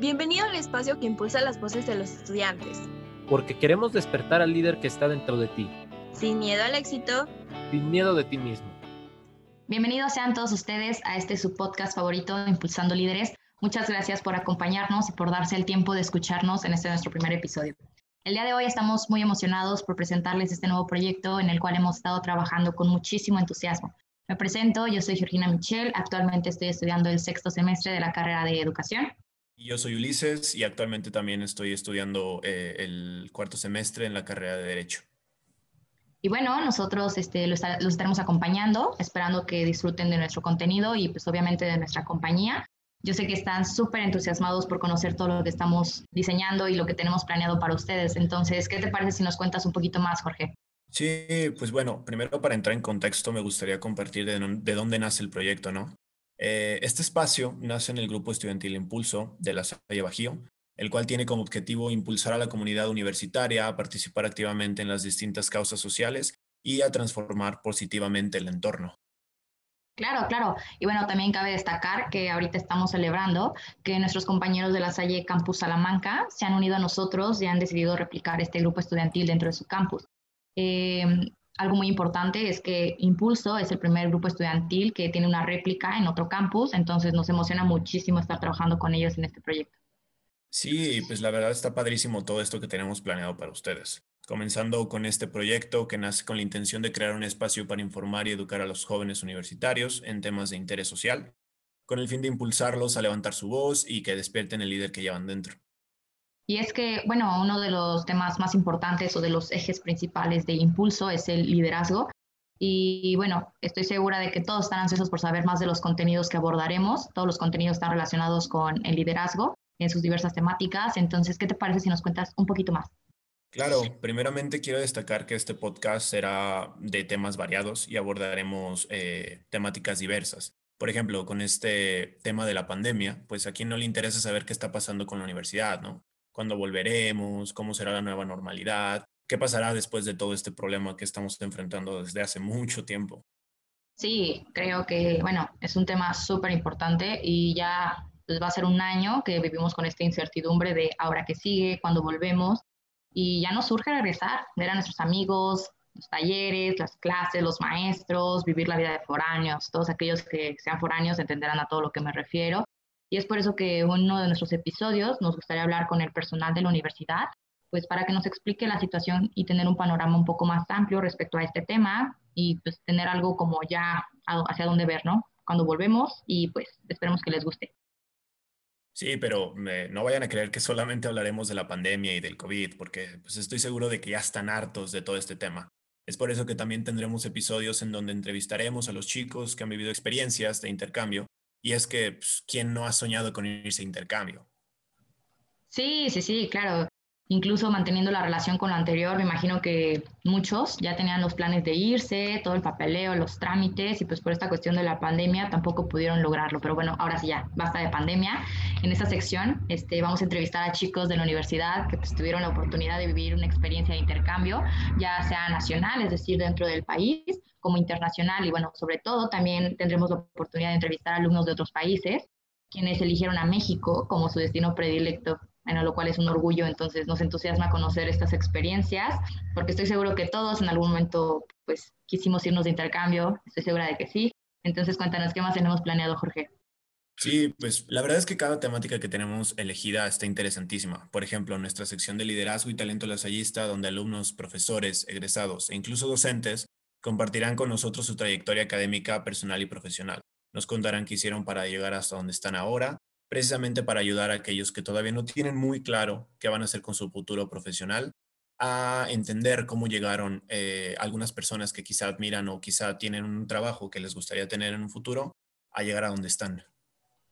Bienvenido al espacio que impulsa las voces de los estudiantes. Porque queremos despertar al líder que está dentro de ti. Sin miedo al éxito. Sin miedo de ti mismo. Bienvenidos sean todos ustedes a este su podcast favorito, Impulsando Líderes. Muchas gracias por acompañarnos y por darse el tiempo de escucharnos en este nuestro primer episodio. El día de hoy estamos muy emocionados por presentarles este nuevo proyecto en el cual hemos estado trabajando con muchísimo entusiasmo. Me presento, yo soy Georgina Michel, actualmente estoy estudiando el sexto semestre de la carrera de educación. Yo soy Ulises y actualmente también estoy estudiando eh, el cuarto semestre en la carrera de Derecho. Y bueno, nosotros este, los, estaremos acompañando, esperando que disfruten de nuestro contenido y pues obviamente de nuestra compañía. Yo sé que están súper entusiasmados por conocer todo lo que estamos diseñando y lo que tenemos planeado para ustedes. Entonces, ¿qué te parece si nos cuentas un poquito más, Jorge? Sí, pues bueno, primero para entrar en contexto me gustaría compartir de, de dónde nace el proyecto, ¿no? Eh, este espacio nace en el Grupo Estudiantil Impulso de la Salle Bajío, el cual tiene como objetivo impulsar a la comunidad universitaria a participar activamente en las distintas causas sociales y a transformar positivamente el entorno. Claro, claro. Y bueno, también cabe destacar que ahorita estamos celebrando que nuestros compañeros de la Salle Campus Salamanca se han unido a nosotros y han decidido replicar este grupo estudiantil dentro de su campus. Eh, algo muy importante es que Impulso es el primer grupo estudiantil que tiene una réplica en otro campus, entonces nos emociona muchísimo estar trabajando con ellos en este proyecto. Sí, pues la verdad está padrísimo todo esto que tenemos planeado para ustedes. Comenzando con este proyecto que nace con la intención de crear un espacio para informar y educar a los jóvenes universitarios en temas de interés social, con el fin de impulsarlos a levantar su voz y que despierten el líder que llevan dentro. Y es que, bueno, uno de los temas más importantes o de los ejes principales de Impulso es el liderazgo. Y bueno, estoy segura de que todos están ansiosos por saber más de los contenidos que abordaremos. Todos los contenidos están relacionados con el liderazgo en sus diversas temáticas. Entonces, ¿qué te parece si nos cuentas un poquito más? Claro, primeramente quiero destacar que este podcast será de temas variados y abordaremos eh, temáticas diversas. Por ejemplo, con este tema de la pandemia, pues a quién no le interesa saber qué está pasando con la universidad, ¿no? Cuándo volveremos, cómo será la nueva normalidad, qué pasará después de todo este problema que estamos enfrentando desde hace mucho tiempo. Sí, creo que, bueno, es un tema súper importante y ya pues, va a ser un año que vivimos con esta incertidumbre de ahora que sigue, cuándo volvemos, y ya nos surge regresar, ver a nuestros amigos, los talleres, las clases, los maestros, vivir la vida de foráneos, todos aquellos que sean foráneos entenderán a todo lo que me refiero. Y es por eso que uno de nuestros episodios nos gustaría hablar con el personal de la universidad, pues para que nos explique la situación y tener un panorama un poco más amplio respecto a este tema y pues tener algo como ya hacia dónde ver, ¿no? Cuando volvemos y pues esperemos que les guste. Sí, pero eh, no vayan a creer que solamente hablaremos de la pandemia y del COVID, porque pues estoy seguro de que ya están hartos de todo este tema. Es por eso que también tendremos episodios en donde entrevistaremos a los chicos que han vivido experiencias de intercambio y es que, pues, ¿quién no ha soñado con irse a intercambio? Sí, sí, sí, claro. Incluso manteniendo la relación con lo anterior, me imagino que muchos ya tenían los planes de irse, todo el papeleo, los trámites, y pues por esta cuestión de la pandemia tampoco pudieron lograrlo. Pero bueno, ahora sí ya, basta de pandemia. En esta sección este, vamos a entrevistar a chicos de la universidad que pues, tuvieron la oportunidad de vivir una experiencia de intercambio, ya sea nacional, es decir, dentro del país, como internacional y bueno, sobre todo también tendremos la oportunidad de entrevistar alumnos de otros países, quienes eligieron a México como su destino predilecto, en lo cual es un orgullo, entonces nos entusiasma conocer estas experiencias, porque estoy seguro que todos en algún momento pues quisimos irnos de intercambio, estoy segura de que sí. Entonces cuéntanos qué más tenemos planeado, Jorge. Sí, pues la verdad es que cada temática que tenemos elegida está interesantísima. Por ejemplo, nuestra sección de liderazgo y talento lasallista, donde alumnos, profesores, egresados e incluso docentes Compartirán con nosotros su trayectoria académica, personal y profesional. Nos contarán qué hicieron para llegar hasta donde están ahora, precisamente para ayudar a aquellos que todavía no tienen muy claro qué van a hacer con su futuro profesional, a entender cómo llegaron eh, algunas personas que quizá admiran o quizá tienen un trabajo que les gustaría tener en un futuro, a llegar a donde están.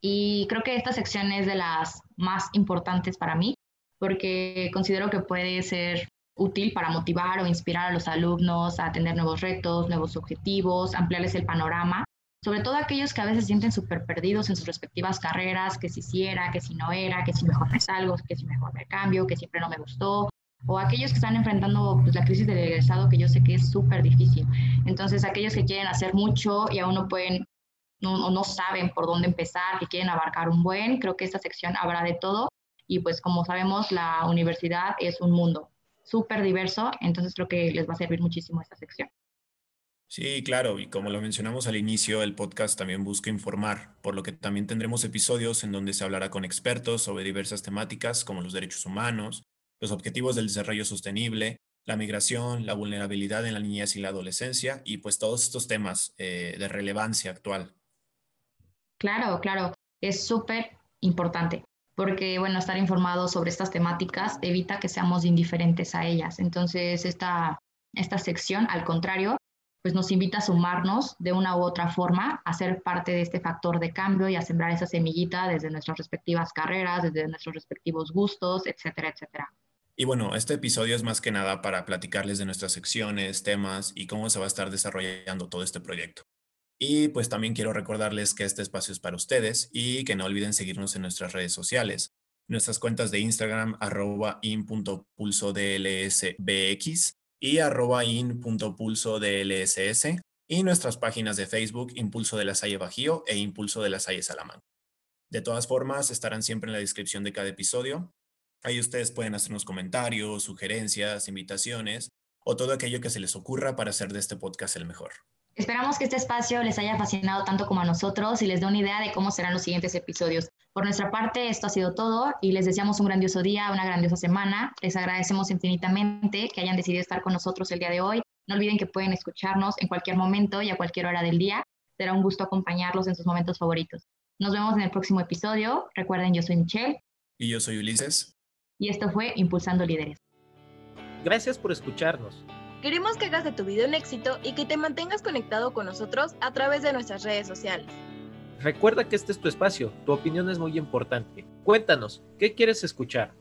Y creo que esta sección es de las más importantes para mí, porque considero que puede ser útil para motivar o inspirar a los alumnos a tener nuevos retos, nuevos objetivos, ampliarles el panorama, sobre todo aquellos que a veces sienten súper perdidos en sus respectivas carreras, que si hiciera, que si no era, que si mejor me salgo, que si mejor me cambio, que siempre no me gustó, o aquellos que están enfrentando pues, la crisis del egresado, que yo sé que es súper difícil. Entonces, aquellos que quieren hacer mucho y aún no pueden no, no saben por dónde empezar, que quieren abarcar un buen, creo que esta sección habrá de todo y pues como sabemos la universidad es un mundo súper diverso, entonces creo que les va a servir muchísimo esta sección. Sí, claro, y como lo mencionamos al inicio, el podcast también busca informar, por lo que también tendremos episodios en donde se hablará con expertos sobre diversas temáticas como los derechos humanos, los objetivos del desarrollo sostenible, la migración, la vulnerabilidad en la niñez y la adolescencia y pues todos estos temas eh, de relevancia actual. Claro, claro, es súper importante porque, bueno, estar informados sobre estas temáticas evita que seamos indiferentes a ellas. Entonces, esta, esta sección, al contrario, pues nos invita a sumarnos de una u otra forma, a ser parte de este factor de cambio y a sembrar esa semillita desde nuestras respectivas carreras, desde nuestros respectivos gustos, etcétera, etcétera. Y bueno, este episodio es más que nada para platicarles de nuestras secciones, temas y cómo se va a estar desarrollando todo este proyecto. Y pues también quiero recordarles que este espacio es para ustedes y que no olviden seguirnos en nuestras redes sociales. Nuestras cuentas de Instagram, arroba in.pulsodlsbx y arroba in.pulso y nuestras páginas de Facebook Impulso de la Salle Bajío e Impulso de la Salle Salamanca. De todas formas, estarán siempre en la descripción de cada episodio. Ahí ustedes pueden hacernos comentarios, sugerencias, invitaciones o todo aquello que se les ocurra para hacer de este podcast el mejor. Esperamos que este espacio les haya fascinado tanto como a nosotros y les dé una idea de cómo serán los siguientes episodios. Por nuestra parte, esto ha sido todo y les deseamos un grandioso día, una grandiosa semana. Les agradecemos infinitamente que hayan decidido estar con nosotros el día de hoy. No olviden que pueden escucharnos en cualquier momento y a cualquier hora del día. Será un gusto acompañarlos en sus momentos favoritos. Nos vemos en el próximo episodio. Recuerden, yo soy Michelle. Y yo soy Ulises. Y esto fue Impulsando Líderes. Gracias por escucharnos. Queremos que hagas de tu vida un éxito y que te mantengas conectado con nosotros a través de nuestras redes sociales. Recuerda que este es tu espacio, tu opinión es muy importante. Cuéntanos, ¿qué quieres escuchar?